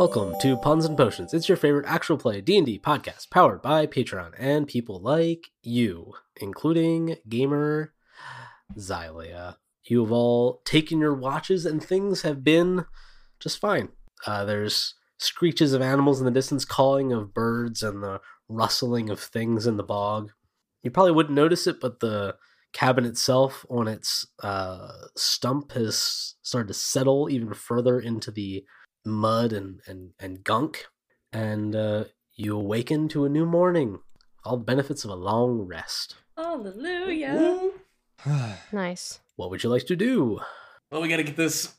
Welcome to Puns and Potions. It's your favorite actual play D&D podcast powered by Patreon and people like you, including gamer Xylia. You have all taken your watches and things have been just fine. Uh, there's screeches of animals in the distance, calling of birds, and the rustling of things in the bog. You probably wouldn't notice it, but the cabin itself on its uh, stump has started to settle even further into the mud and, and, and gunk. And uh, you awaken to a new morning. All the benefits of a long rest. Hallelujah. Nice. What would you like to do? Well, we gotta get this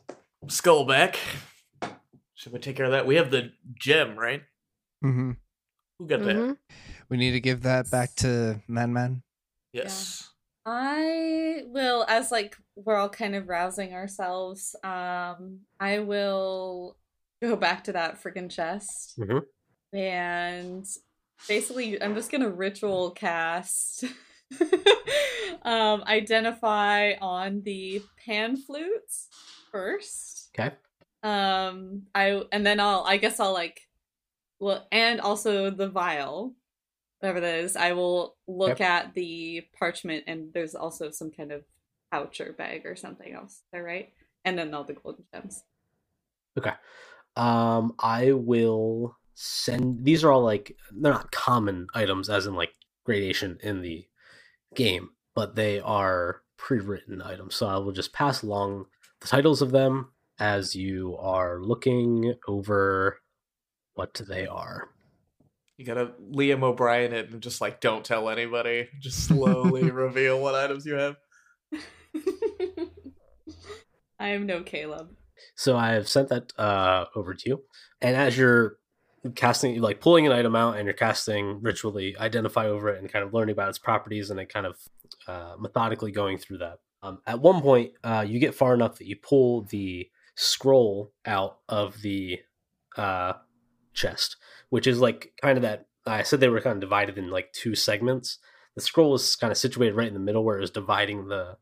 skull back. Should we take care of that? We have the gem, right? hmm Who got that? Mhm. We need to give that back to Man Man. Yes. I will, as like we're all kind of rousing ourselves, um, I will go back to that freaking chest Mhm. and basically I'm just gonna ritual cast um identify on the pan flutes first. Okay. Um I and then I'll I guess I'll like well and also the vial. Whatever that is, I will look Yep. at the parchment and there's also some kind of pouch or bag or something else. Is that right? And then all the golden gems. Okay. Um, I will send. These are all like they're not common items, as in like gradation in the game, but they are pre-written items. So I will just pass along the titles of them as you are looking over what they are. You gotta Liam O'Brien it and just like don't tell anybody. Just slowly reveal what items you have. I am no Caleb. So I have sent that uh, over to you, and as you're casting, like pulling an item out, and you're casting ritually, identify over it, and kind of learning about its properties, and then kind of uh, methodically going through that. Um, at one point, uh, you get far enough that you pull the scroll out of the uh, chest, which is like kind of that. I said they were kind of divided in like two segments. The scroll is kind of situated right in the middle, where it was dividing the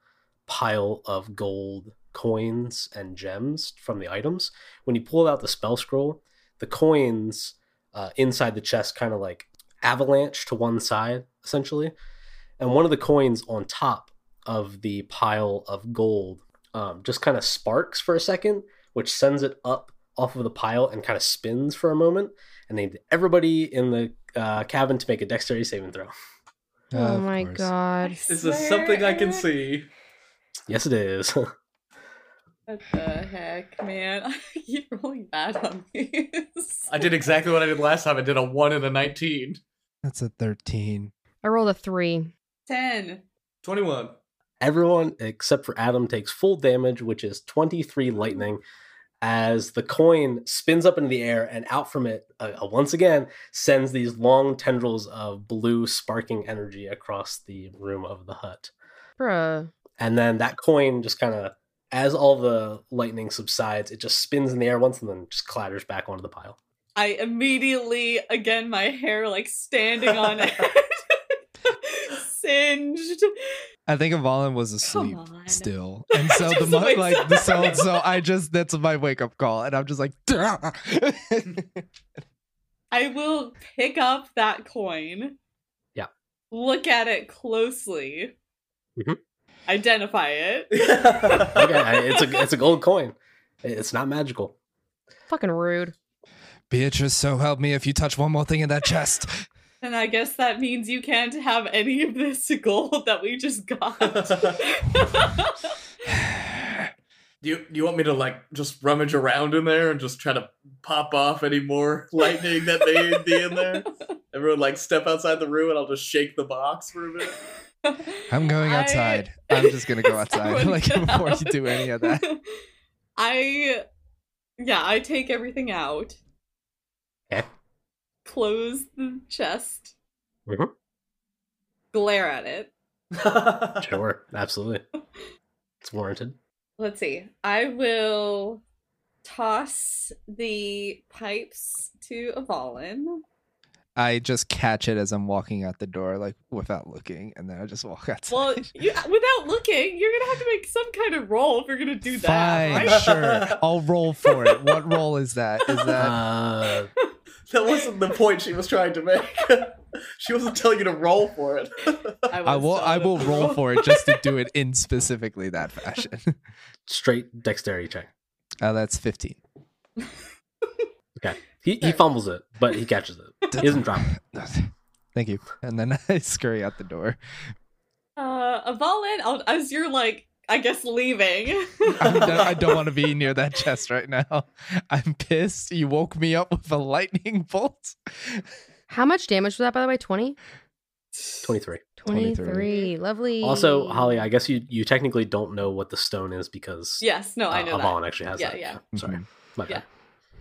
pile of gold coins and gems from the items. When you pull out the spell scroll, the coins uh, inside the chest kind of like avalanche to one side, essentially. And one of the coins on top of the pile of gold um, just kind of sparks for a second, which sends it up off of the pile and kind of spins for a moment. And they need everybody in the uh, cabin to make a dexterity saving throw. Uh, oh my course. god. This is something I can see. Yes, it is. What the heck, man? I keep rolling bad on these. I did exactly what I did last time. I did a one and a nineteen. That's a 13. I rolled a three. ten. Twenty-one. Everyone except for Adam takes full damage, which is 23 lightning, as the coin spins up into the air and out from it, uh, uh, once again, sends these long tendrils of blue sparking energy across the room of the hut. Bruh. And then that coin just kind of, as all the lightning subsides, it just spins in the air once and then just clatters back onto the pile. I immediately, again, my hair like standing on edge, singed. I think Avalon was asleep still. And so the Just mo- like up. the so so I just that's my wake up call and I'm just like I will pick up that coin. Yeah. Look at it closely. Mhm. Identify it. Okay, it's a it's a gold coin. It's not magical. Fucking rude. Beatrice, so help me if you touch one more thing in that chest. And I guess that means you can't have any of this gold that we just got. Do you do you want me to like just rummage around in there and just try to pop off any more lightning that may be in there? Everyone like step outside the room and I'll just shake the box for a bit. I'm going outside. I'm just gonna go outside like get before out. you do any of that. I, yeah, I take everything out. Okay. Close the chest. Mhm. Glare at it. Sure, absolutely. It's warranted. Let's see. I will toss the pipes to Avalon. I just catch it as I'm walking out the door, like without looking, and then I just walk outside. Well, you, without looking, you're gonna have to make some kind of roll if you're gonna do that, Fine, right? sure. I'll roll for it. What roll is that? Is that Uh, That wasn't the point she was trying to make. she wasn't telling you to roll for it. I was will I will them roll for it just to do it in specifically that fashion. straight dexterity check. Uh, that's 15. Okay. He, he fumbles it, but he catches it. He doesn't drop it. Thank you. And then I scurry out the door. Uh, Avalon, I'll- as you're like, I guess leaving. I'm done- I don't want to be near that chest right now. I'm pissed. You woke me up with a lightning bolt. How much damage was that, by the way? 20? 23. 23. 23. Lovely. Also, Holly, I guess you, you technically don't know what the stone is because Yes, no, I uh, know that. Avalon actually has Yeah, that. yeah. Sorry. Mhm. My bad. Yeah.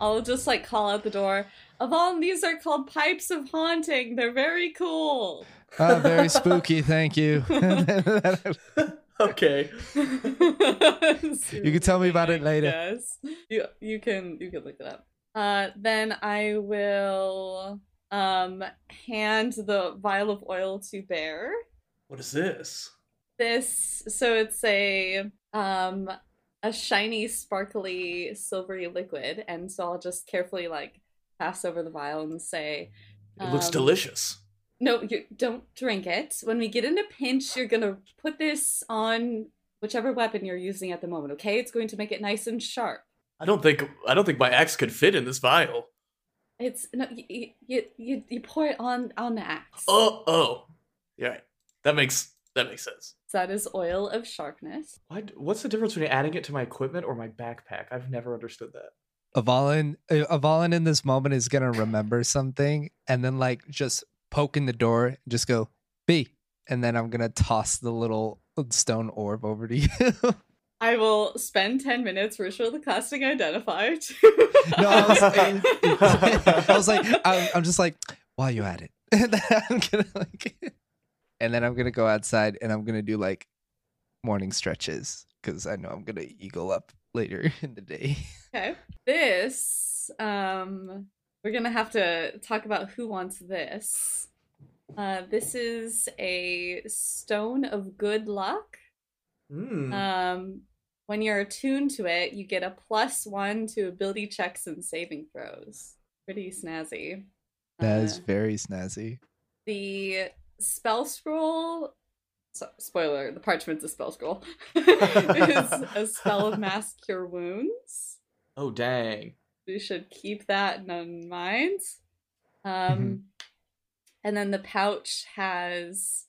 I'll just like call out the door. Avalon, these are called pipes of haunting. They're very cool. Oh, very spooky. Thank you. okay. you can tell me about it later. Yes, you you can you can look it up. Uh, then I will um hand the vial of oil to Bear. What is this? This so it's a um a shiny, sparkly, silvery liquid, and so I'll just carefully like pass over the vial and say, It looks um, delicious. No, you don't drink it. When we get in a pinch, you're gonna put this on whichever weapon you're using at the moment. Okay, it's going to make it nice and sharp. I don't think I don't think my axe could fit in this vial. It's no, you you you, you pour it on on the axe. Oh, oh, yeah. That makes that makes sense. That is oil of sharpness. Why, what's the difference between adding it to my equipment or my backpack? I've never understood that. Avalon, uh, Avalon in this moment is gonna remember something, and then like just poke in the door, just go B, and then I'm gonna toss the little stone orb over to you. I will spend ten minutes ritual the casting identify. No, I was, I was like, I'm, I'm just like, while you at it, I'm gonna like, and then I'm gonna go outside and I'm gonna do like morning stretches because I know I'm gonna eagle up later in the day. Okay. This, um, we're gonna have to talk about who wants this. Uh, this is a stone of good luck. Hmm. Um, when you're attuned to it, you get a plus one to ability checks and saving throws. Pretty snazzy. That is Uh, very snazzy. the spell scroll. So, spoiler: the parchment's a spell scroll. is a spell of mass cure wounds. oh dang. we should keep that in mind. Um, Mhm. and then the pouch has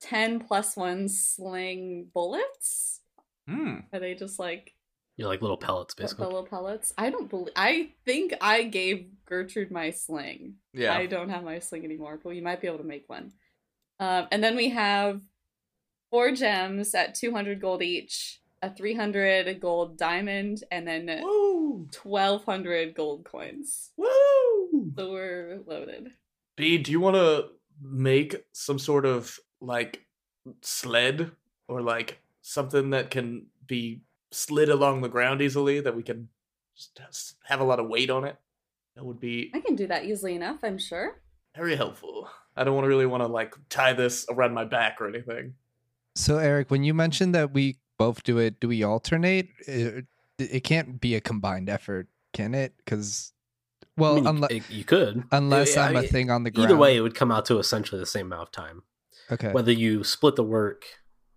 ten plus one sling bullets. Hmm. Are they just like You're like little pellets, basically. little pellets? I don't believe. I think I gave Gertrude my sling. Yeah. I don't have my sling anymore, but you might be able to make one. Um, and then we have four gems at two hundred gold each, a three hundred gold diamond, and then Woo! twelve hundred gold coins. Woo! So we're loaded. B, do you want to make some sort of like sled or like something that can be slid along the ground easily that we can just have a lot of weight on it? That would be I can do that easily enough, I'm sure. very helpful. I don't want to really want to like tie this around my back or anything. So Eric, when you mentioned that we both do it, do we alternate? It, it can't be a combined effort, can it? Because well, I mean, you- it- you could. unless I I'm a thing on the ground. Either way, it would come out to essentially the same amount of time. okay. Whether you split the work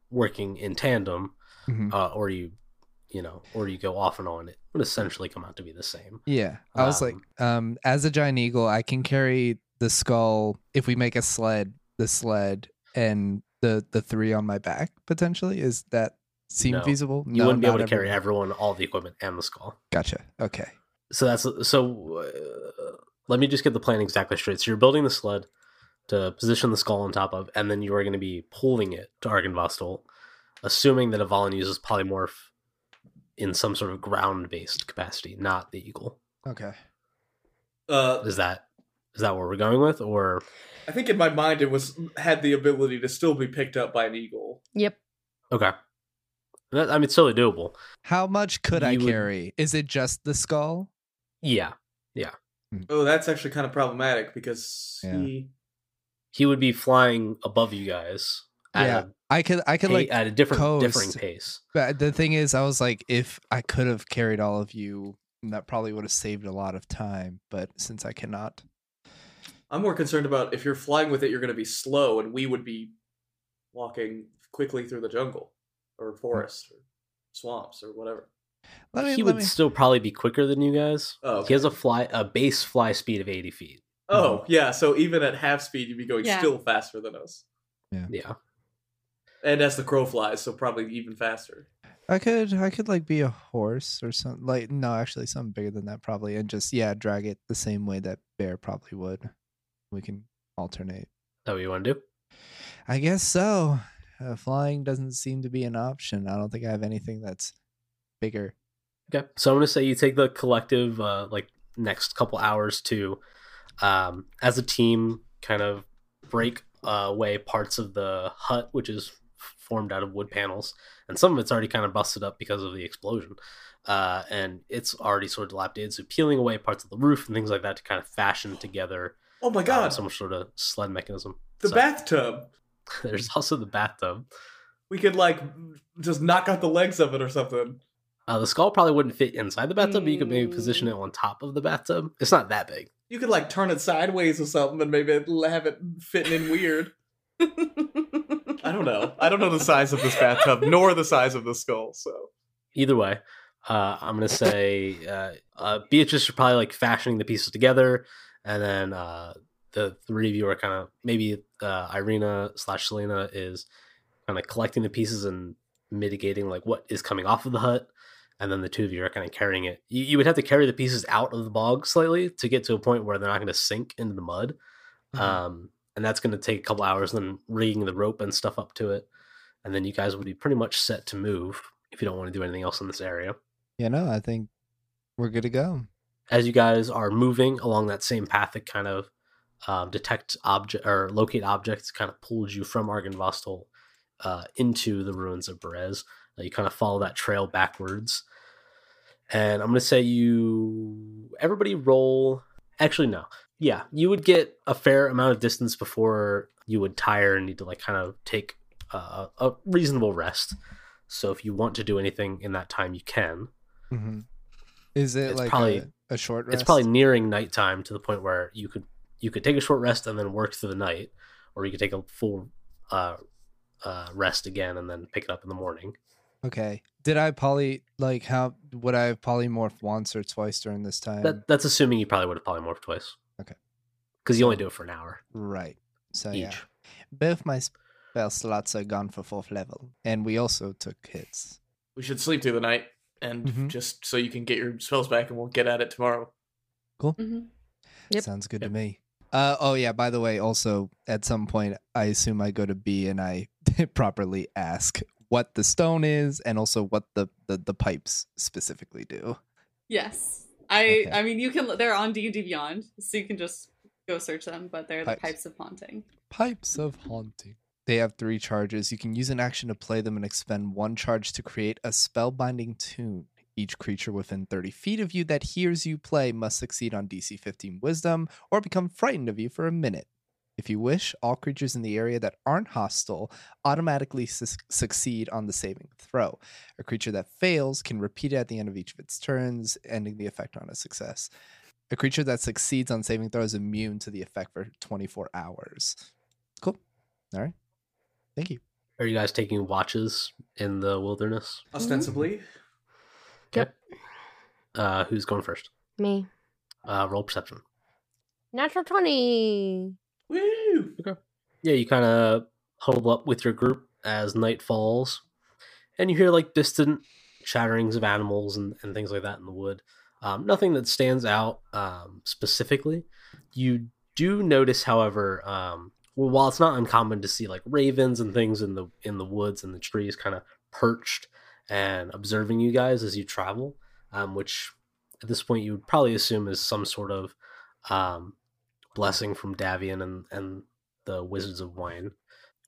working in tandem, Mhm. uh, or you, you know, or you go off and on, it would essentially come out to be the same. Yeah, I was like, um, as a giant eagle, I can carry the skull if we make a sled, the sled, and the the three on my back potentially. Is that seem No. feasible? You No, wouldn't be able not to carry everyone. everyone, all the equipment, and the skull. Gotcha. Okay. So that's so. Uh, let me just get the plan exactly straight. So you're building the sled to position the skull on top of, and then you are going to be pulling it to Argynvostholt, assuming that Avalon uses polymorph in some sort of ground-based capacity, not the eagle. Okay. Uh, Is that is that where we're going with, or I think in my mind it was had the ability to still be picked up by an eagle. Yep. okay? That, I mean, it's totally doable. How much could I You would- carry? Is it just the skull? Yeah, Yeah. Hmm. Oh, that's actually kind of problematic because Yeah. he. He would be flying above you guys at, Yeah, I could I a, could pa- like at a different coast. differing pace. But the thing is, I was like, if I could have carried all of you, that probably would have saved a lot of time. But since I cannot, I'm more concerned about if you're flying with it, you're going to be slow, and we would be walking quickly through the jungle or hmm. forest or swamps or whatever. let me. he let would me still probably be quicker than you guys. Oh, He has a fly a base fly speed of 80 feet. Oh, yeah. So even at half speed, you'd be going Yeah. still faster than us. Yeah. Yeah. And as the crow flies, so probably even faster. I could I could like be a horse or something. Like no, actually, something bigger than that probably, and just yeah, drag it the same way that bear probably would. We can alternate. That what you want to do? I guess so. Uh, flying doesn't seem to be an option. I don't think I have anything that's bigger. Okay. So I'm going to say you take the collective, uh, like, next couple hours to, um, as a team, kind of break uh, away parts of the hut, which is formed out of wood panels. And some of it's already kind of busted up because of the explosion. Uh, and it's already sort of dilapidated. So peeling away parts of the roof and things like that to kind of fashion together Oh my uh, god, some sort of sled mechanism. the So, bathtub. There's also the bathtub. We could like just knock out the legs of it or something. Uh, the skull probably wouldn't fit inside the bathtub, but you could maybe Mm. position it on top of the bathtub. It's not that big. You could like turn it sideways or something and maybe have it fitting in weird. I don't know. I don't know the size of this bathtub nor the size of the skull. So Either way, uh, I'm gonna say uh, uh, Beatrice is probably like fashioning the pieces together, and then uh, the three of you are kind of maybe uh, Ireena slash Selena is kind of collecting the pieces and mitigating like what is coming off of the hut, and then the two of you are kind of carrying it. You, you would have to carry the pieces out of the bog slightly to get to a point where they're not going to sink into the mud. Mhm. Um, and that's going to take a couple hours, then rigging the rope and stuff up to it. And then you guys would be pretty much set to move if you don't want to do anything else in this area. you know, I think we're good to go. As you guys are moving along that same path that kind of um, detect object or locate objects, kind of pulled you from Argynvostholt uh, into the ruins of Berez. Uh, you kind of follow that trail backwards. And I'm going to say you, everybody roll. Actually, no. Yeah, you would get a fair amount of distance before you would tire and need to like kind of take uh, a reasonable rest. So if you want to do anything in that time, you can. hmm Is it It's like probably- a, a short rest? It's probably nearing nighttime to the point where you could you could take a short rest and then work through the night, or you could take a full uh, uh, rest again and then pick it up in the morning. okay. Did I poly like how would I have polymorphed once or twice during this time? That that's assuming you probably would have polymorphed twice. Okay. Because you only do it for an hour right. So each. yeah, both my spell slots are gone for fourth level, and we also took hits. we should sleep through the night and Mhm. just so you can get your spells back and we'll get at it tomorrow. Cool. Mhm. Yep. Sounds good to me. Uh, oh yeah. By the way, also at some point, I assume I go to B and I properly ask what the stone is and also what the the, the pipes specifically do. Yes. I Okay. I mean you can they're on D&D Beyond, so you can just go search them, but they're the Pipes. pipes of haunting. Pipes of haunting. They have three charges. You can use an action to play them and expend one charge to create a spellbinding tune. Each creature within 30 feet of you that hears you play must succeed on DC 15 Wisdom or become frightened of you for a minute. If you wish, all creatures in the area that aren't hostile automatically su- succeed on the saving throw. A creature that fails can repeat it at the end of each of its turns, ending the effect on a success. A creature that succeeds on saving throw is immune to the effect for 24 hours. Cool. All right. Thank you. Are you guys taking watches in the wilderness? Ostensibly, Uh, who's going first? Me. Uh, roll perception. Natural 20. woo! Okay. Yeah, you kind of huddle up with your group as night falls, and you hear like distant chatterings of animals and, and things like that in the wood. Um, nothing that stands out um, specifically. You do notice, however, um, well, while it's not uncommon to see like ravens and things in the in the woods and the trees, kind of perched and observing you guys as you travel, um, which at this point you would probably assume is some sort of um, blessing from Davian and and the Wizard of Wines,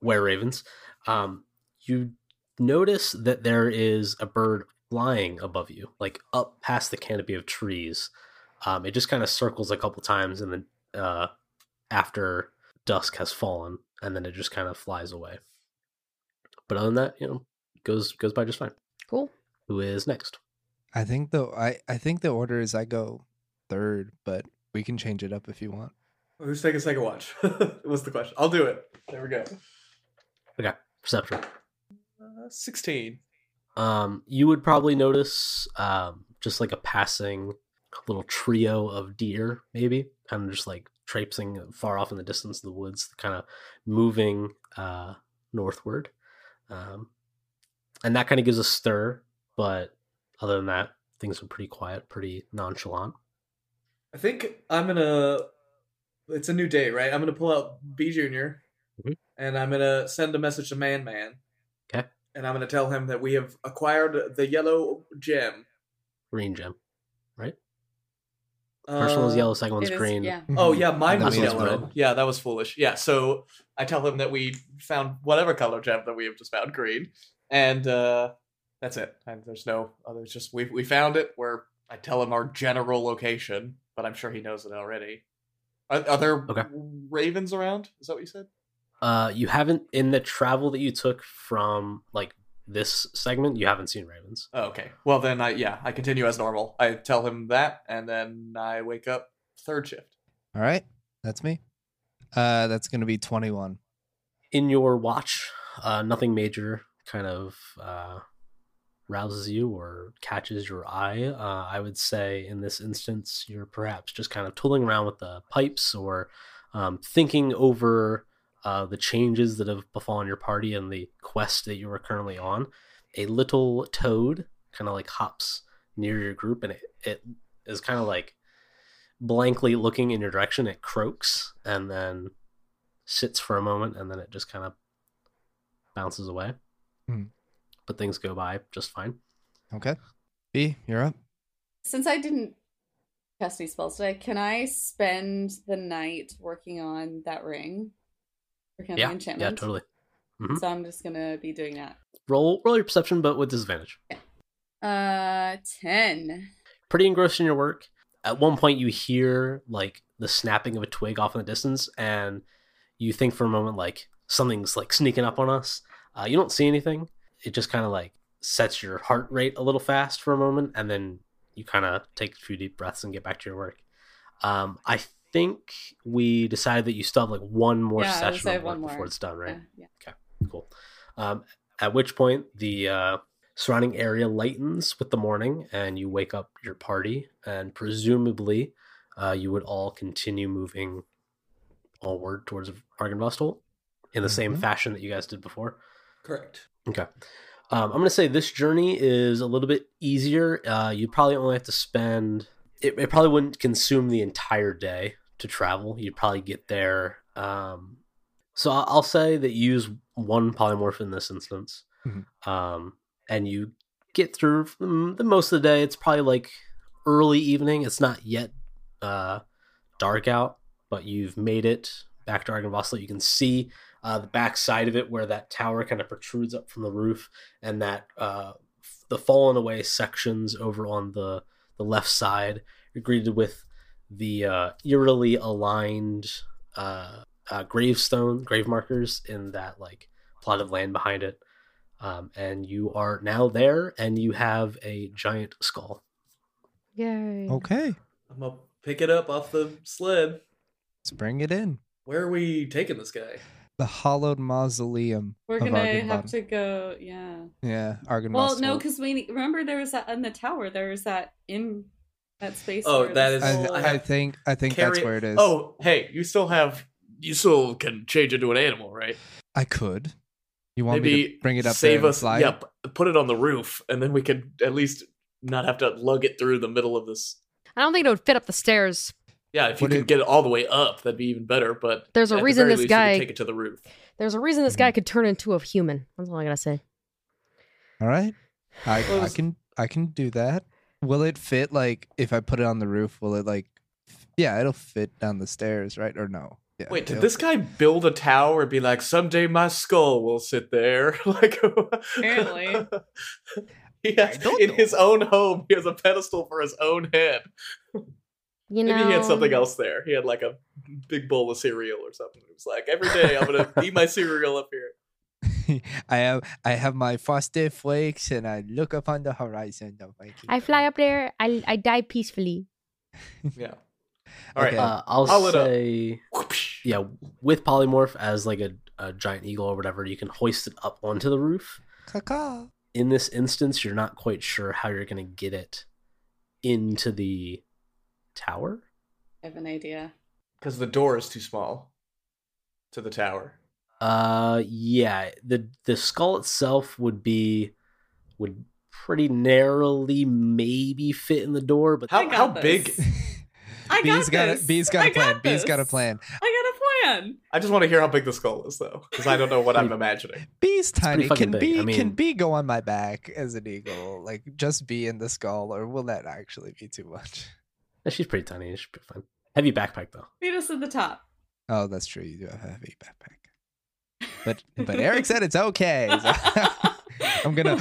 were ravens. Um, you notice that there is a bird flying above you, like up past the canopy of trees, Um, it just kind of circles a couple times, and then uh, after dusk has fallen, and then it just kind of flies away. But other than that, you know, goes goes by just fine. Cool. Who is next? I think the I I think the order is I go third, but we can change it up if you want. Who's taking second watch? What's the question? I'll do it. There we go. Okay, perception. Uh, Sixteen. Um, you would probably notice um, just like a passing little trio of deer, maybe kind of just like traipsing far off in the distance of the woods, kind of moving uh, northward. Um, and that kind of gives a stir, but other than that, things are pretty quiet, pretty nonchalant. I think I'm gonna. It's a new day, right? I'm gonna pull out B Junior, Mhm. and I'm gonna send a message to Man Man. Okay. And I'm gonna tell him that we have acquired the yellow gem. Green gem? First one was yellow, second one's It is- green. Yeah. Oh yeah, mine was this yellow. red. Yeah, that was foolish. Yeah, so I tell him that we found whatever color gem that we have just found green, and uh, that's it. And there's no other. It's just we we found it. Where I tell him our general location, but I'm sure he knows it already. Are, are there Okay. ravens around? Is that what you said? Uh, you haven't in the travel that you took from like this segment. You haven't seen ravens. Oh, okay. Well then, I yeah, I continue as normal. I tell him that, and then I wake up third shift. All right, that's me. Uh, that's gonna be twenty one. in your watch, uh, nothing major kind of uh, rouses you or catches your eye. Uh, I would say in this instance, you're perhaps just kind of tooling around with the pipes or um, thinking over uh, the changes that have befallen your party and the quest that you are currently on. A little toad kind of like hops near your group and it, it is kind of like blankly looking in your direction. It croaks and then sits for a moment and then it just kind of bounces away. Hmm. But things go by just fine. Okay, B, you're up. Since I didn't cast any spells today, can I spend the night working on that ring? Yeah, the yeah, enchantment? totally. Mhm. So I'm just gonna be doing that. Roll roll your perception, but with disadvantage. Uh, ten. Pretty engrossed in your work. At one point, you hear like the snapping of a twig off in the distance, and you think for a moment like something's like sneaking up on us. Uh, you don't see anything. It just kind of like sets your heart rate a little fast for a moment, and then you kind of take a few deep breaths and get back to your work. Um, I think we decided that you still have like one more Yeah, session of work one more. before it's done, right? Yeah, yeah. Cool. Um, at which point, the uh, surrounding area lightens with the morning, and you wake up your party, and presumably, uh, you would all continue moving onward towards Argynvost in the same Mhm. fashion that you guys did before. Correct. Okay. Um, I'm going to say this journey is a little bit easier. Uh, you probably only have to spend, it, it probably wouldn't consume the entire day to travel. You'd probably get there. Um, so I'll say that you use one polymorph in this instance. Mhm. Um, and you get through the most of the day. It's probably like early evening. It's not yet uh, dark out, but you've made it back to Argynvost. You can see uh, the back side of it where that tower kind of protrudes up from the roof and that uh, f- the fallen away sections over on the the left side are greeted with the uh, eerily aligned uh, uh, gravestone grave markers in that like plot of land behind it um, and you are now there and you have a giant skull Yay. Okay, I'm gonna pick it up off the sled. let's bring it in. Where are we taking this guy? The hollowed mausoleum. We're gonna Argenbottom. have to go. Yeah. Yeah, Argon. Well, no, because we remember there was that in the tower. There was that in that space. Oh, where that the is- I, soul- I think I think Carry that's it- where it is. Oh, hey, you still have. You still can change into an animal, right? I could. You want me Maybe to bring it up save there and us. fly yeah, p- put it on the roof, and then we could at least not have to lug it through the middle of this. I don't think it would fit up the stairs. Yeah, if you could get it all the way up, that'd be even better. But There's a reason this least, guy- take it to the roof. There's a reason this Mm-hmm. guy could turn into a human. That's all I gotta say. All right. I, Well, I can I can do that. Will it fit like if I put it on the roof, will it like yeah, it'll fit down the stairs, right? Or no? Yeah. Wait, did it'll- this guy build a tower and be like, someday my skull will sit there? like, Apparently. he has, in know. his own home, he has a pedestal for his own head. You know, Maybe he had something else there. He had like a big bowl of cereal or something. He was like every day I'm gonna eat my cereal up here. I have I have my frosted flakes and I look up on the horizon of my I fly up there. I I die peacefully. Yeah. All right. Okay. Uh, I'll I'll up. say, Whoopsh. yeah, with polymorph as like a, a giant eagle or whatever, you can hoist it up onto the roof. Caca. In this instance, you're not quite sure how you're going to get it into the tower. I have an idea. Because the door is too small to the tower. Uh, yeah, the the skull itself would be would pretty narrowly maybe fit in the door, but I How got how this. big? I got B's got this. a B's got I a plan. got B's got a plan. I got a plan. I just want to hear how big the skull is, though, because I don't know what I'm imagining. B's tiny. Can big. B I can mean- B go on my back as an eagle? Like just be in the skull, or will that actually be too much? Yeah, she's pretty tiny. She's pretty be fine. Heavy backpack though. Meet us at the top. Oh, that's true. You do have a heavy backpack. But but Eric said it's okay. so I'm gonna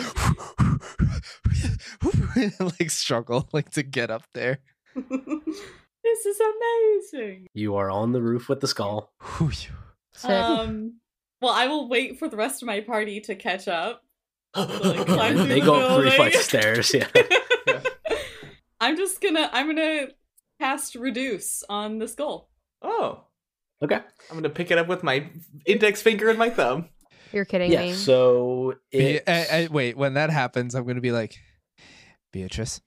like struggle like to get up there. this is amazing. You are on the roof with the skull. Um, well, I will wait for the rest of my party to catch up. like, climb they the go up three flights of stairs. Yeah. I'm just gonna I'm gonna cast reduce on the skull. oh, Okay. I'm gonna pick it up with my index finger and my thumb. You're kidding Yeah. me. So Be- I- I- uh, uh, wait, when that happens, I'm gonna be like, Beatrice,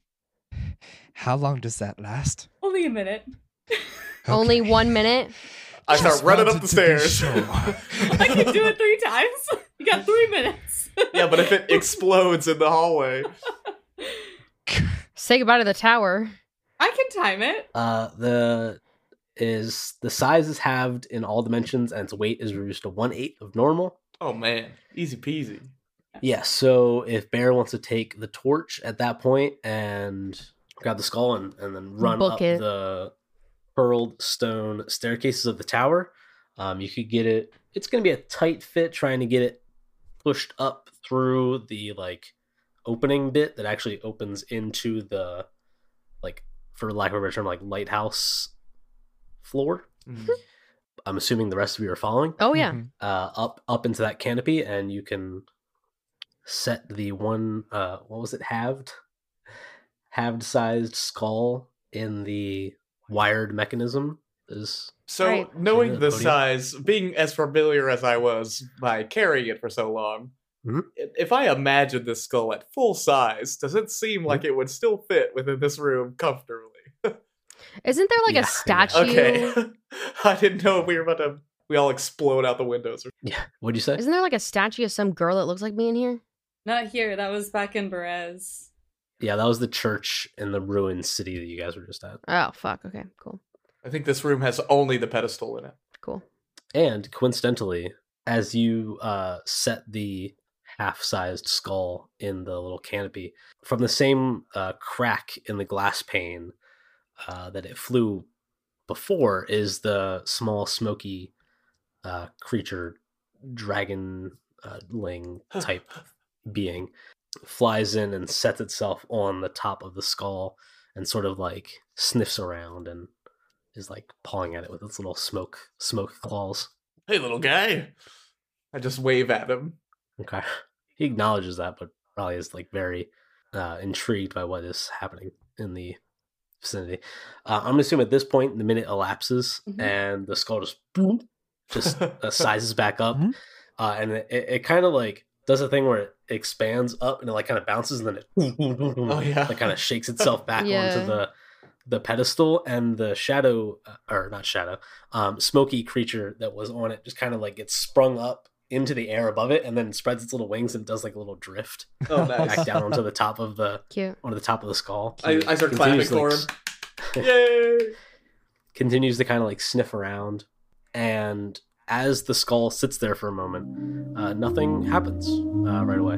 how long does that last? Only a minute. Only one minute. I start Just running up the stairs. sure. I can do it three times. You got three minutes. yeah, but if it explodes in the hallway, Say goodbye to the tower. I can time it. uh the is the size is halved in all dimensions and its weight is reduced to one eighth of normal. oh man, easy peasy. Yeah, so if Bear wants to take the torch at that point and grab the skull and, and then run Book up it. the pearled stone staircases of the tower, um, you could get it. It's going to be a tight fit trying to get it pushed up through the like opening bit that actually opens into the like, for lack of a better term, like lighthouse floor. Mm. I'm assuming the rest of you are following Oh yeah. Mhm. uh, up up into that canopy, and you can set the one. Uh, what was it? Halved, halved sized skull in the wired mechanism is. So, Right. knowing Yeah, the size, being as familiar as I was by carrying it for so long, Mhm. if I imagine this skull at full size, does it seem Mm-hmm. like it would still fit within this room comfortably? Isn't there like Yeah, a statue? Okay. I didn't know if we were about to. We all explode out the windows. Or... Yeah. What'd you say? Isn't there like a statue of some girl that looks like me in here? Not here. That was back in Berez. Yeah, that was the church in the ruined city that you guys were just at. Oh fuck. Okay. Cool. I think this room has only the pedestal in it. Cool. And coincidentally, as you uh, set the half-sized skull in the little canopy, from the same uh, crack in the glass pane uh, that it flew before, is the small, smoky uh, creature, dragon uh, ling type being, flies in and sets itself on the top of the skull and sort of like sniffs around and is like pawing at it with its little smoke smoke claws. Hey, little guy. I just wave at him. Okay. He acknowledges that, but probably is like very uh, intrigued by what is happening in the vicinity. Uh, I'm gonna assume at this point the minute elapses Mhm. and the skull just boom, just uh, sizes back up, Mhm. uh, and it, it, it kind of like does a thing where it expands up and it like kind of bounces and then it Oh, yeah. like kind of shakes itself back Yeah. onto the the pedestal and the shadow uh, or not shadow um smoky creature that was on it just kind of like gets sprung up into the air above it and then spreads its little wings and does like a little drift Oh, nice. back down onto the top of the Cute. onto the top of the skull I, I start clapping Continues to, for like, him. Yay! continues to kind of like sniff around and as the skull sits there for a moment uh, nothing happens uh, right away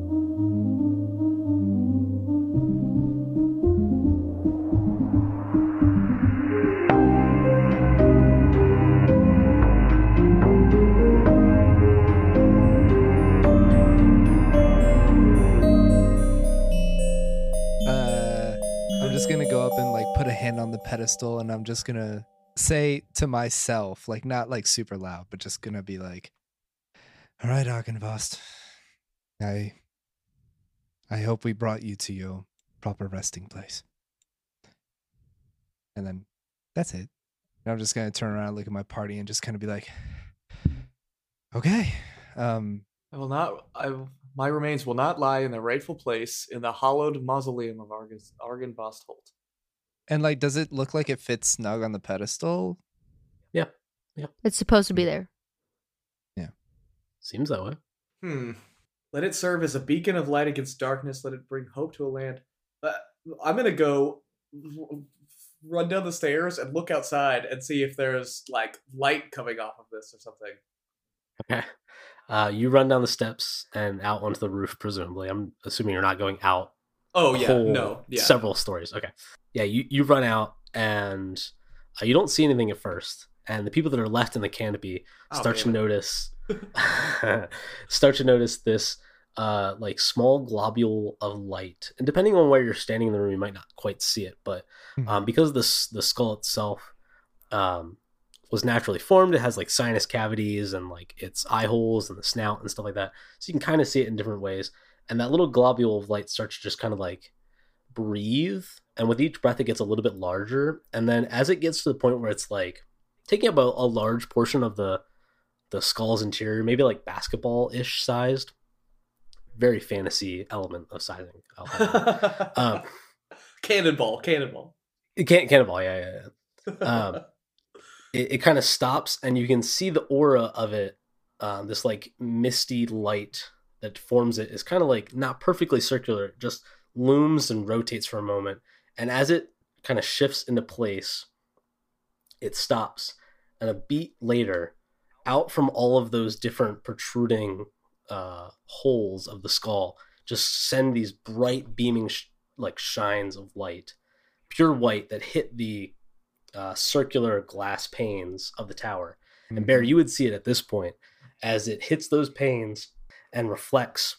Pedestal, and I'm just gonna say to myself, like not like super loud, but just gonna be like, "All right, Argynvost, I, I hope we brought you to your proper resting place." And then that's it. And I'm just gonna turn around, look at my party, and just kind of be like, "Okay, um, I will not. I my remains will not lie in their rightful place in the hollowed mausoleum of Argon Holt. And like, does it look like it fits snug on the pedestal? Yeah. Yeah. It's supposed to be there. Yeah. Seems that way. Hmm. Let it serve as a beacon of light against darkness. Let it bring hope to a land. Uh, I'm gonna go run down the stairs and look outside and see if there's like light coming off of this or something. Okay. Uh, you run down the steps and out onto the roof, presumably. I'm assuming you're not going out Oh yeah, no, yeah. several stories. Okay. Yeah, you, you run out and uh, you don't see anything at first. And the people that are left in the canopy Oh, start to notice start to notice this uh like small globule of light. And depending on where you're standing in the room, you might not quite see it, but um, because this the skull itself um was naturally formed, it has like sinus cavities and like its eye holes and the snout and stuff like that. So you can kind of see it in different ways. And that little globule of light starts to just kind of like breathe. And with each breath, it gets a little bit larger. And then as it gets to the point where it's like taking up a, a large portion of the the skull's interior, maybe like basketball ish sized, very fantasy element of sizing. I'll have it. um, cannonball, cannonball. it can't cannonball, yeah, yeah, yeah. Um, it, it kind of stops and you can see the aura of it um, this like misty light that forms it is kind of like not perfectly circular it just looms and rotates for a moment and as it kind of shifts into place it stops and a beat later out from all of those different protruding uh, holes of the skull just send these bright beaming sh- like shines of light pure white that hit the uh, circular glass panes of the tower. And Bear, you would see it at this point as it hits those panes and reflects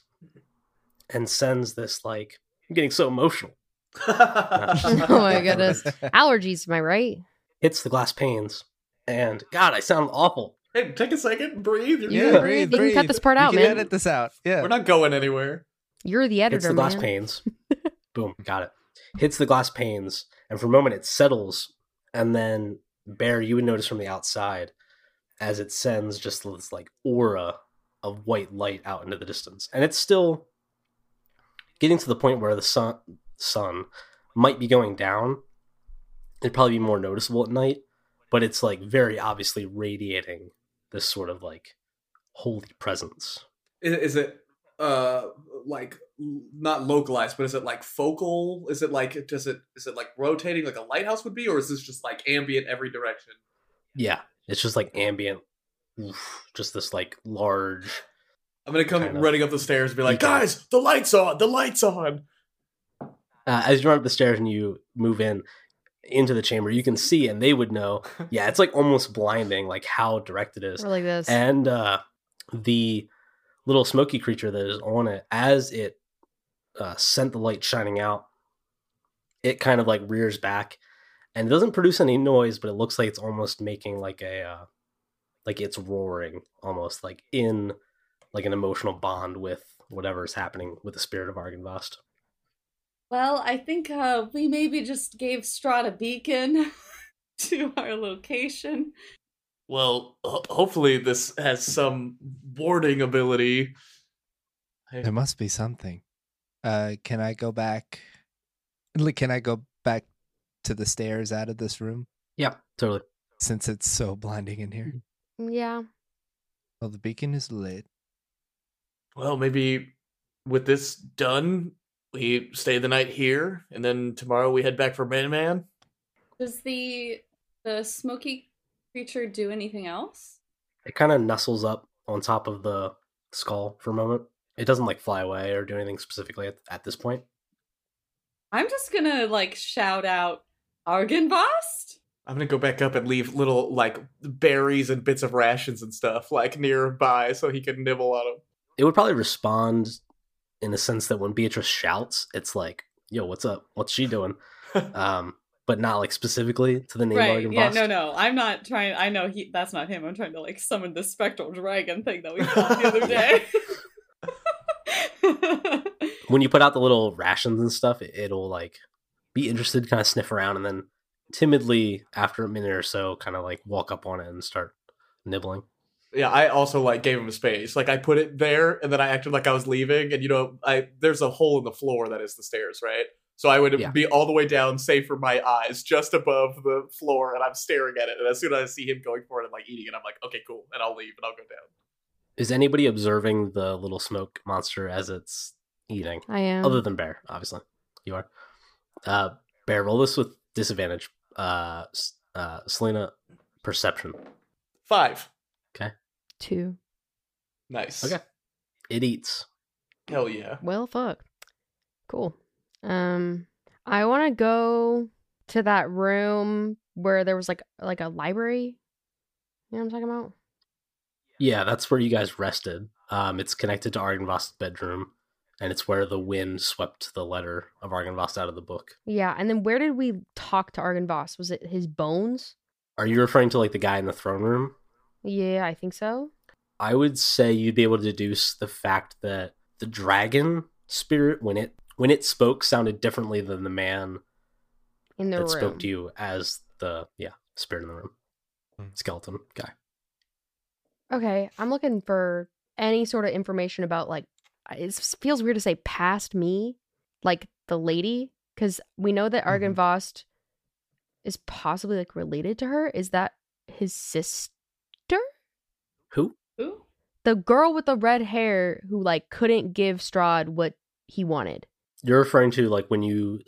and sends this like I'm getting so emotional. Oh my goodness. Allergies, am I right? Hits the glass panes, and God, I sound awful. hey, take a second, breathe. You're Yeah, good. breathe. You can cut this part You out, can man. Edit this out. Yeah. We're not going anywhere. You're the editor. Hits the glass man. panes. Boom, got it. Hits the glass panes, and for a moment it settles, and then Bear, you would notice from the outside as it sends just this like aura of white light out into the distance, and it's still getting to the point where the sun sun might be going down. It'd probably be more noticeable at night, but it's like very obviously radiating this sort of like holy presence. Is, is it uh like not localized, but is it like focal? Is it like does it is it like rotating like a lighthouse would be, or is this just like ambient every direction? Yeah, it's just like ambient, just this like large. I'm gonna come running up the stairs and be like, guys, the lights on, the lights on. Uh, as you run up the stairs and you move in into the chamber, you can see, and they would know. Yeah, it's like almost blinding, like how direct it is. Or like this. and uh, the little smoky creature that is on it as it uh, sent the light shining out it kind of like rears back and it doesn't produce any noise but it looks like it's almost making like a uh, like it's roaring almost like in like an emotional bond with whatever is happening with the spirit of Argynvost Well, I think uh, we maybe just gave Strahd a beacon to our location. Well, ho- hopefully this has some warding ability. There must be something. Uh, can I go back? Can I go back to the stairs out of this room yeah totally since it's so blinding in here? yeah. Well, the beacon is lit. Well, maybe with this done, we stay the night here, and then tomorrow we head back for Man Man. Does the the smoky creature do anything else? it kind of nestles up on top of the skull for a moment it doesn't like fly away or do anything specifically at, at this point I'm just gonna like shout out Argynvost. I'm gonna go back up and leave little like berries and bits of rations and stuff like nearby so he can nibble on them. it would probably respond in the sense that when Beatrice shouts, it's like, "Yo, what's up? What's she doing?" um, but not like specifically to the name Right? Yeah. No. No. I'm not trying. I know he. That's not him. I'm trying to like summon the spectral dragon thing that we fought the other day. When you put out the little rations and stuff, it, it'll like be interested, kind of sniff around, and then timidly, after a minute or so, kind of like walk up on it and start nibbling. Yeah, I also like gave him space. Like I put it there, and then I acted like I was leaving. And you know, I there's a hole in the floor that is the stairs, right? So I would Yeah. be all the way down, safe for my eyes, just above the floor, and I'm staring at it. And as soon as I see him going for it and like eating it, I'm like, okay, cool, and I'll leave and I'll go down. Is anybody observing the little smoke monster as it's eating? I am. Other than Bear, obviously. You are. Uh, Bear, roll this with disadvantage. Uh, uh, Selena, perception. Five, Two. nice. Okay. It eats. hell yeah. Well, fuck. Cool. Um, I want to go to that room where there was like like a library. You know what I'm talking about? Yeah, that's where you guys rested. Um, it's connected to Argynvost's bedroom, and it's where the wind swept the letter of Argynvost out of the book. Yeah. And then where did we talk to Argynvost? Was it his bones? Are you referring to like the guy in the throne room? Yeah, I think so. I would say you'd be able to deduce the fact that the dragon spirit, when it when it spoke, sounded differently than the man In the that room. spoke to you as the yeah spirit in the room, Hmm. skeleton guy. Okay, I'm looking for any sort of information about like it feels weird to say past me, like the lady, because we know that Argon Mhm. Vost is possibly like related to her. Is that his sister? Who? Who? The girl with the red hair who like couldn't give Strahd what he wanted. You're referring to like when you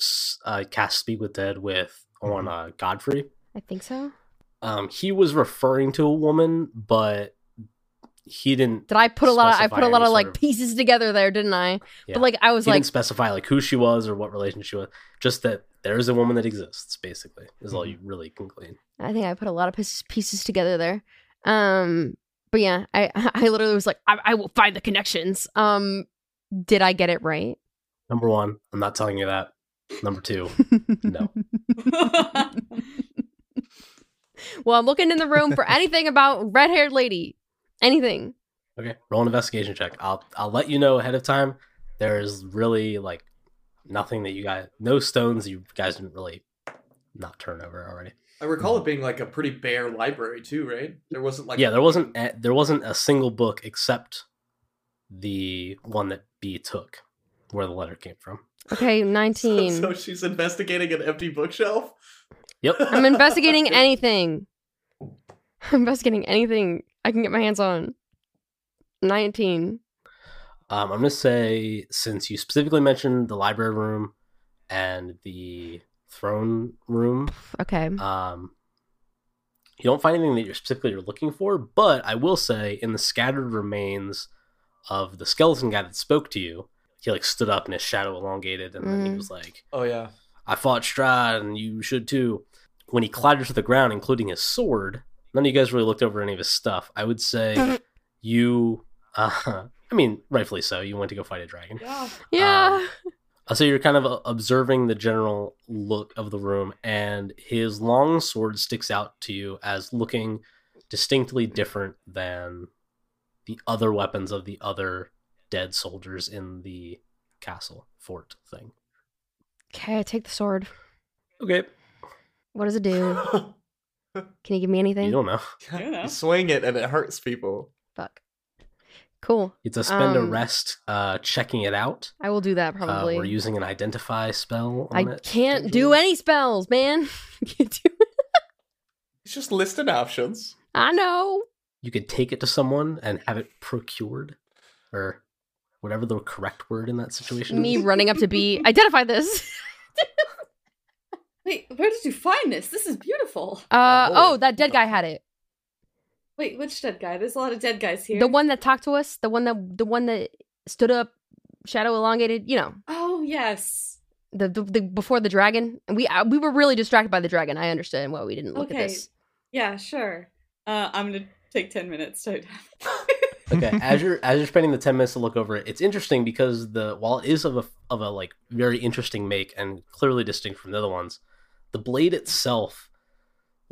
uh, cast Speak with Dead with on uh, Godfrey. I think so. Um, he was referring to a woman, but he didn't. Did I put a lot? Of, I put a lot of like of- pieces together there, didn't I? Yeah. But like I was he like, didn't specify like who she was or what relation she was. Just that there is a woman that exists. Basically, is all you really can glean. I think I put a lot of pieces, pieces together there. Um, but yeah, I I literally was like, I, I will find the connections. Um, did I get it right? Number one, I'm not telling you that. Number two, No. well, I'm looking in the room for anything about red haired lady. Anything. okay, roll an investigation check. I'll I'll let you know ahead of time. There's really like nothing that you guys, no stones you guys didn't really not turn over already. I recall it being like a pretty bare library too, right? There wasn't like yeah, there wasn't a, there wasn't a single book except the one that B took, where the letter came from. Okay, So, 19. so she's investigating an empty bookshelf. Yep. I'm investigating anything. I'm investigating anything I can get my hands on. 19. Um, I'm gonna say since you specifically mentioned the library room and the throne room, Okay. um, You don't find anything that you're specifically you're looking for, but I will say in the scattered remains of the skeleton guy that spoke to you, he like stood up and his shadow elongated, and then he Mm. was like, Oh yeah. I fought Strahd and you should too. When he clattered to the ground, including his sword, none of you guys really looked over any of his stuff. I would say you, uh, I mean, rightfully so. You went to go fight a dragon. Yeah. Yeah. Uh, So you're kind of uh, observing the general look of the room, and his long sword sticks out to you as looking distinctly different than the other weapons of the other dead soldiers in the castle fort thing. Okay, I take the sword. Okay, What does it do? Can you give me anything? you don't know. You know. You swing it and it hurts people. Fuck. Cool. It's a spend a Um, rest uh, checking it out. I will do that Uh, probably. we're using an identify spell. I it, can't do potentially. any spells, man. Can't do- It's just listed options. I know. You could take it to someone and have it procured, or whatever the correct word in that situation. Me is. running up to B. Identify this. Wait, where did you find this? This is beautiful. Uh holy oh, that dead guy had it. Wait, which dead guy? There's a lot of dead guys here. The one that talked to us, the one that the one that stood up, shadow elongated. You know, Oh yes. the the, the before the dragon. And we uh, we were really distracted by the dragon. I understand why we didn't look Okay. at this. Yeah, sure. Uh, I'm gonna take ten minutes to. okay, as you're as you're spending the ten minutes to look over it, it's interesting because the while it is of a of a like very interesting make and clearly distinct from the other ones, the blade itself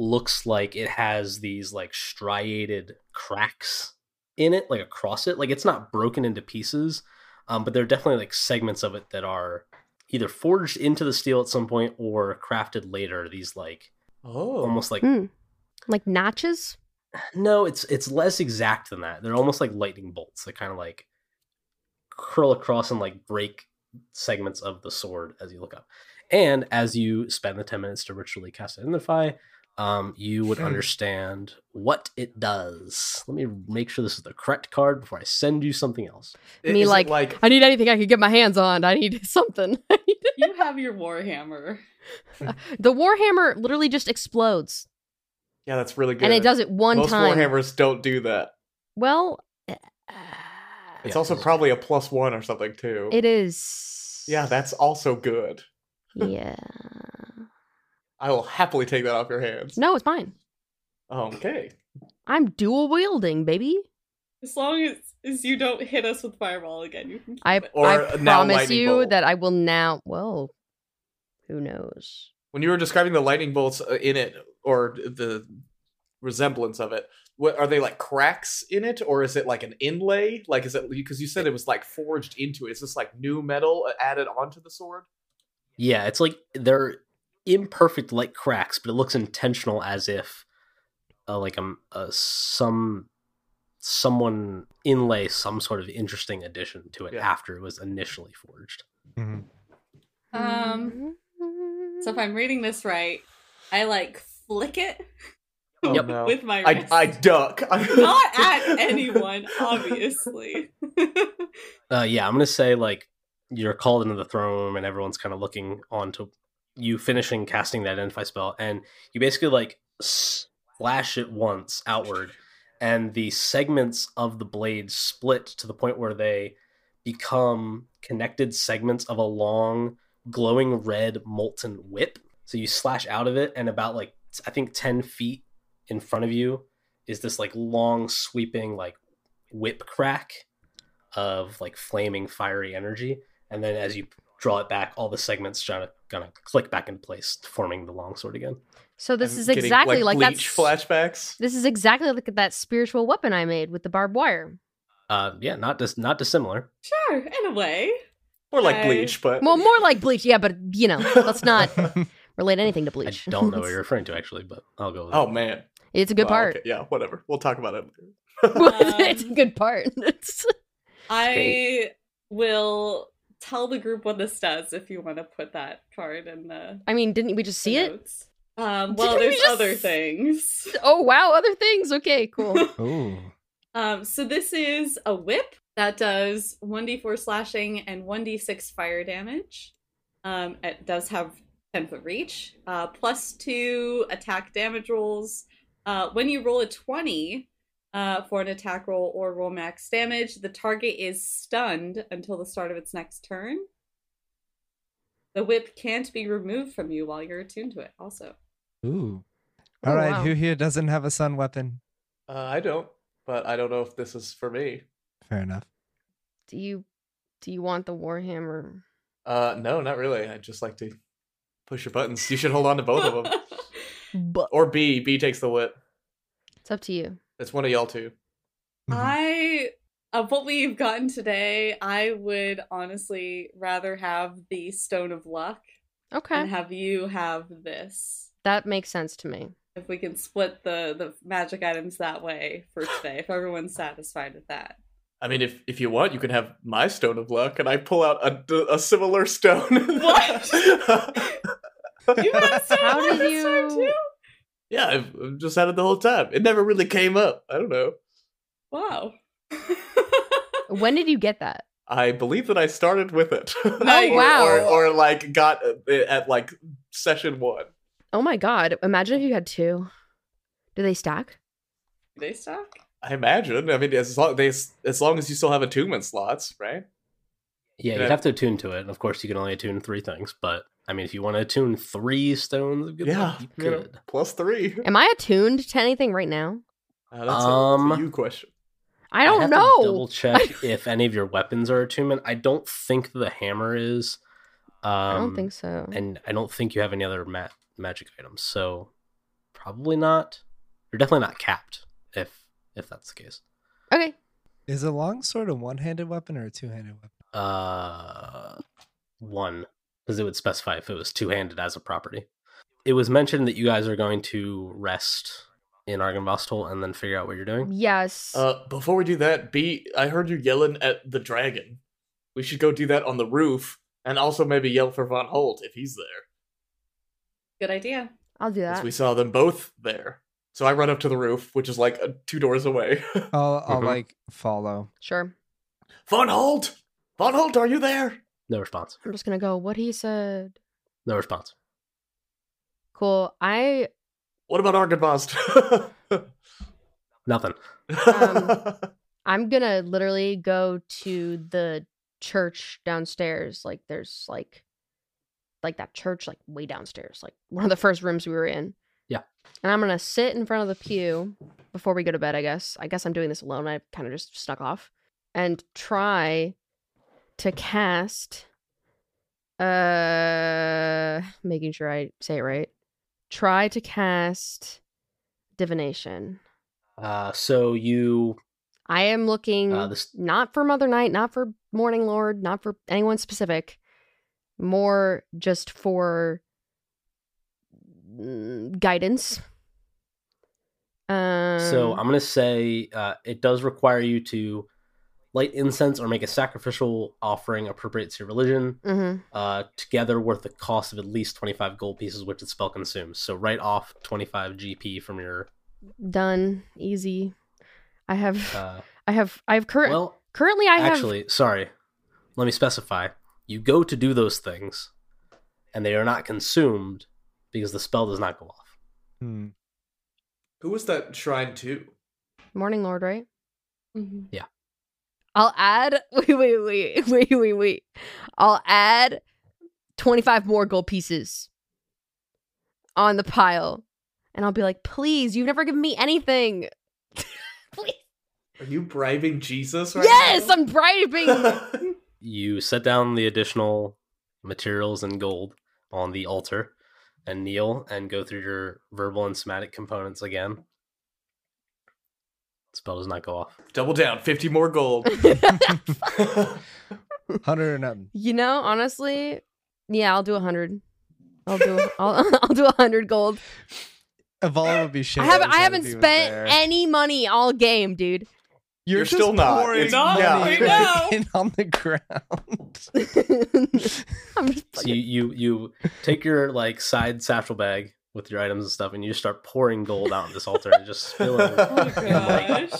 looks like it has these like striated cracks in it, like across it. Like it's not broken into pieces, um, but there are definitely like segments of it that are either forged into the steel at some point or crafted later. These like Oh. almost like Hmm. Like notches. no, it's it's less exact than that. They're almost like lightning bolts that kind of like curl across and like break segments of the sword as you look up. And as you spend the 10 minutes to ritually cast identify, um, you would Hmm. understand what it does. Let me make sure this is the correct card before I send you something else. Me like- like I need anything I could get my hands on. I need something. you have your warhammer. the warhammer literally just explodes, yeah, that's really good. and it does it one Most time. warhammers don't do that. Well, uh, It's Yeah. also probably a plus one or something too. it is. yeah, that's also good. yeah. I will happily take that off your hands. No, it's fine. Okay. I'm dual wielding, baby. As long as, as you don't hit us with fireball again, you can keep I it. Or I promise you bolt. that I will now. Well, who knows? When you were describing the lightning bolts uh, in it, or the resemblance of it, what are they like cracks in it, or is it like an inlay? Like, is it because you said it was like forged into it? Is this like new metal uh, added onto the sword? Yeah, it's like they're imperfect like cracks, but it looks intentional as if uh, like um uh, some someone inlay some sort of interesting addition to it Yeah. after it was initially forged. Mhm. Um, So if I'm reading this right, I like flick it Oh, Yep. no. with my I, wrist. I duck. Not at anyone, obviously. Uh, yeah, I'm gonna say like you're called into the throne room and everyone's kind of looking on to you finishing casting that identify spell, and you basically like slash it once outward, and the segments of the blade split to the point where they become connected segments of a long, glowing red molten whip. So you slash out of it, and about like I think ten feet in front of you is this like long sweeping like whip crack of like flaming fiery energy and then as you draw it back all the segments gonna gonna click back into place forming the longsword again So this I'm is getting, exactly like, bleach that's flashbacks. This is exactly like that spiritual weapon I made with the barbed wire. uh yeah not dis- not dissimilar sure, in a way. More like I- bleach, but Well, more like bleach, yeah, but you know, let's not relate anything to bleach. i don't know what you're referring to actually but i'll go with oh it. man, it's a good Well, part. okay, Yeah, whatever. We'll talk about it. later. it's a good part. It's- I will tell the group what this does if you want to put that card in the, I mean, didn't we just the see it? Um, well, Didn't we there's just- other things. Oh wow, other things. Okay, cool. Ooh. Um, so this is a whip that does 1d4 slashing and 1d6 fire damage. Um, it does have 10 foot reach, uh, plus two attack damage rolls, Uh, when you roll a 20 uh, for an attack roll or roll max damage, the target is stunned until the start of its next turn. The whip can't be removed from you while you're attuned to it, also. Ooh. Oh, All right, wow. who here doesn't have a sun weapon? Uh, I don't, but I don't know if this is for me. Fair enough. Do you do you want the warhammer? Uh, no, not really. I just like to push your buttons. You should hold on to both of them. But Or B. B takes the whip. it's up to you. It's one of y'all two. Mhm. I of what we've gotten today, I would honestly rather have the Stone of Luck Okay, and have you have this. that makes sense to me. If we can split the the magic items that way for today, if everyone's satisfied with that. I mean, if if you want, you can have my stone of luck, and I pull out a, a similar stone. What? You had Stone How of Luck did this time too? Yeah, I've, I've just had it the whole time. It never really came up. I don't know. Wow. When did you get that? I believe that I started with it. Oh, nice. or, wow. Or, or like got it at like session one. Oh my god! Imagine if you had two. Do they stack? they stack? I imagine. I mean, as long they as long as you still have attunement slots, right? Yeah, Yeah. you have to attune to it. And of course, you can only attune three things. But I mean, if you want to attune three stones of good yeah, luck, you you could. plus three. Am I attuned to anything right now? Uh, that's, Um, a, that's a you question. I don't have know. To double check if any of your weapons are attunement. I don't think the hammer is. Um, I don't think so. And I don't think you have any other ma- magic items, so probably not. You're definitely not capped if if that's the case. okay. Is a longsword a one-handed weapon or a two-handed weapon? Uh, one because it would specify if it was two handed as a property. It was mentioned that you guys are going to rest in Argynvostholt and then figure out what you're doing. Yes. Uh, before we do that, B, I heard you yelling at the dragon. We should go do that on the roof, and also maybe yell for Von Holt if he's there. Good idea. I'll do that. we saw them both there. So I run up to the roof, which is like uh, two doors away. I'll I'll Mhm. like follow. Sure. Von Holt! Von Holt, are you there? No response. I'm just gonna go. What he said. No response. Cool. I What about Argynvost? Nothing. Um, I'm gonna literally go to the church downstairs. Like there's like like that church like way downstairs, like one of the first rooms we were in. Yeah. And I'm gonna sit in front of the pew before we go to bed, I guess. I guess I'm doing this alone. I kind of just snuck off. And try to cast uh making sure I say it right. Try to cast divination. Uh, so you I am looking Uh, this- not for Mother Night, not for Morning Lord, not for anyone specific. More just for mm, guidance. Um, so I'm gonna say uh, it does require you to light incense or make a sacrificial offering appropriate to your religion. mhm. uh, together worth the cost of at least 25 gold pieces, which the spell consumes. So write off 25 GP from your. done easy. I have, Uh, I have, I have current. well, currently, I have. actually, sorry. Let me specify. You go to do those things, and they are not consumed because the spell does not go off. Hmm. Who was that shrine to? Morning Lord, right? Mhm. I'll add. Wait, wait, wait, wait, wait, wait. I'll add twenty-five more gold pieces on the pile, and I'll be like, "Please, you've never given me anything." Please. Are you bribing Jesus right Yes, now? I'm bribing. You set down the additional materials and gold on the altar and kneel and go through your verbal and somatic components again. Spell does not go off. Double down, 50 more gold. Hundred or nothing. you know, honestly, yeah, I'll do a hundred. I'll do. I'll. I'll do a hundred gold. Evala would be shit. I haven't. I haven't spent there. any money all game, dude. You're, You're just still not. pouring It's not. money I know. on the ground. I'm just. So you, you you take your like side satchel bag with your items and stuff, and you just start pouring gold out on this altar and just spilling Oh my like-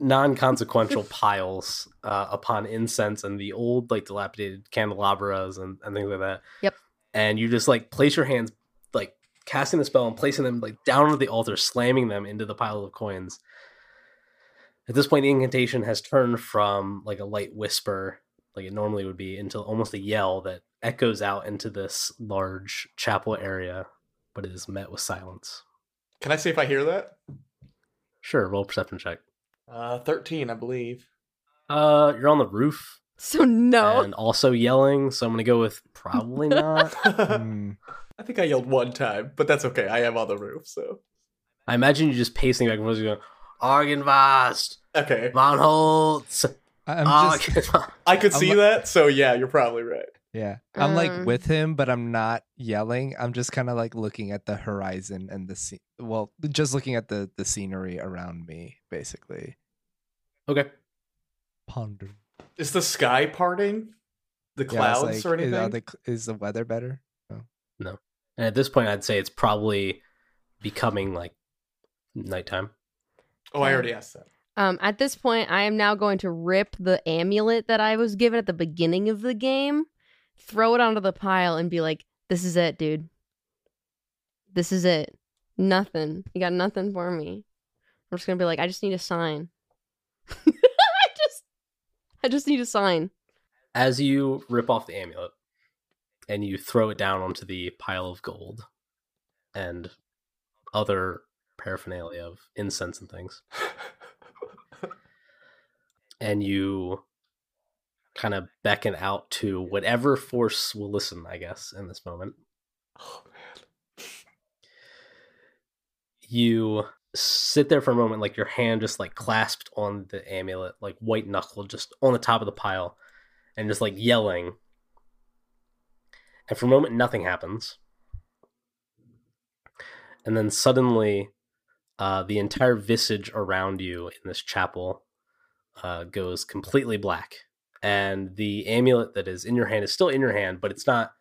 non-consequential piles uh, upon incense and the old like dilapidated candelabras and, and things like that. Yep. And you just like place your hands like casting the spell and placing them like down onto the altar, slamming them into the pile of coins. At this point, the incantation has turned from like a light whisper, like it normally would be, into almost a yell that echoes out into this large chapel area, but it is met with silence. Can I see if I hear that? Sure, roll a perception check. Uh, thirteen, I believe. Uh, you're on the roof So no. and also yelling, so I'm gonna go with probably not. Hmm. I think I yelled one time, but that's okay. I am on the roof, so I imagine you just pacing back and forth, going, Argynvost, okay. Von Holtz, I- I'm just I could I'm see li- that, so yeah, you're probably right. Yeah. I'm Um, like with him, but I'm not yelling. I'm just kind of like looking at the horizon and the scene. Well, just looking at the the scenery around me, basically. Okay. Ponder. Is the sky parting? The Yeah, clouds like, or is, are anything? the, is the weather better? No. And at this point, I'd say it's probably becoming like nighttime. Oh, I already asked that. Um, at this point, I am now going to rip the amulet that I was given at the beginning of the game, throw it onto the pile, and be like, "This is it, dude. This is it. Nothing. You got nothing for me." I'm just gonna be like, "I just need a sign. I just, I just need a sign." As you rip off the amulet and you throw it down onto the pile of gold and other paraphernalia of incense and things, and you kind of beckon out to whatever force will listen, I guess, in this moment. you sit there for a moment like your hand just like clasped on the amulet like white knuckle just on the top of the pile and just like yelling. And for a moment nothing happens. And then suddenly uh, the entire visage around you in this chapel uh, goes completely black and the amulet that is in your hand is still in your hand but it's not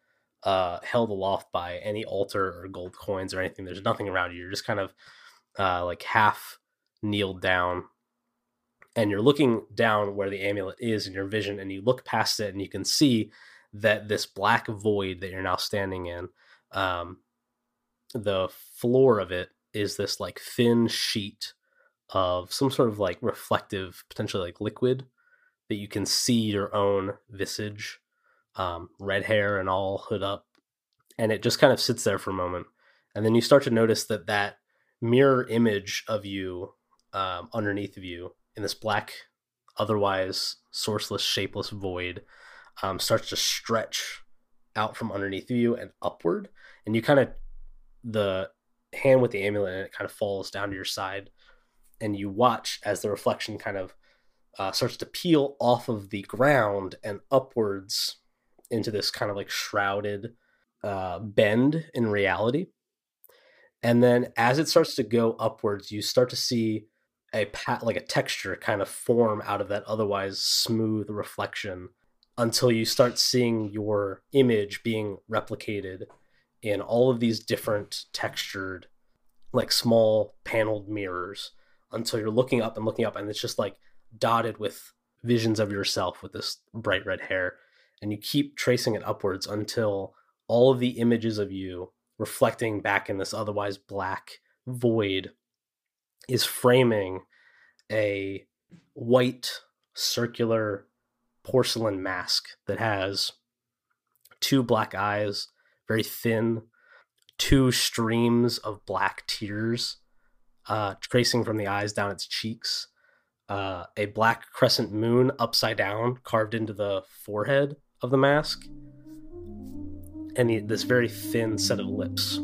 uh, held aloft by any altar or gold coins or anything. There's nothing around you. You're just kind of uh, like half kneeled down, and you're looking down where the amulet is in your vision, and you look past it, and you can see that this black void that you're now standing in, um, the floor of it is this like thin sheet of some sort of like reflective, potentially like liquid that you can see your own visage um, red hair and all hood up, and it just kind of sits there for a moment, and then you start to notice that that mirror image of you um, underneath of you in this black, otherwise sourceless, shapeless void um, starts to stretch out from underneath of you and upward, and you kind of the hand with the amulet in it kind of falls down to your side, and you watch as the reflection kind of uh, starts to peel off of the ground and upwards into this kind of like shrouded uh, bend in reality. And then as it starts to go upwards, you start to see a pat like a texture kind of form out of that otherwise smooth reflection until you start seeing your image being replicated in all of these different textured like small paneled mirrors until you're looking up and looking up and it's just like dotted with visions of yourself with this bright red hair and you keep tracing it upwards until all of the images of you reflecting back in this otherwise black void is framing a white circular porcelain mask that has two black eyes, very thin, two streams of black tears uh, tracing from the eyes down its cheeks, uh, a black crescent moon upside down carved into the forehead of the mask, and this very thin set of lips.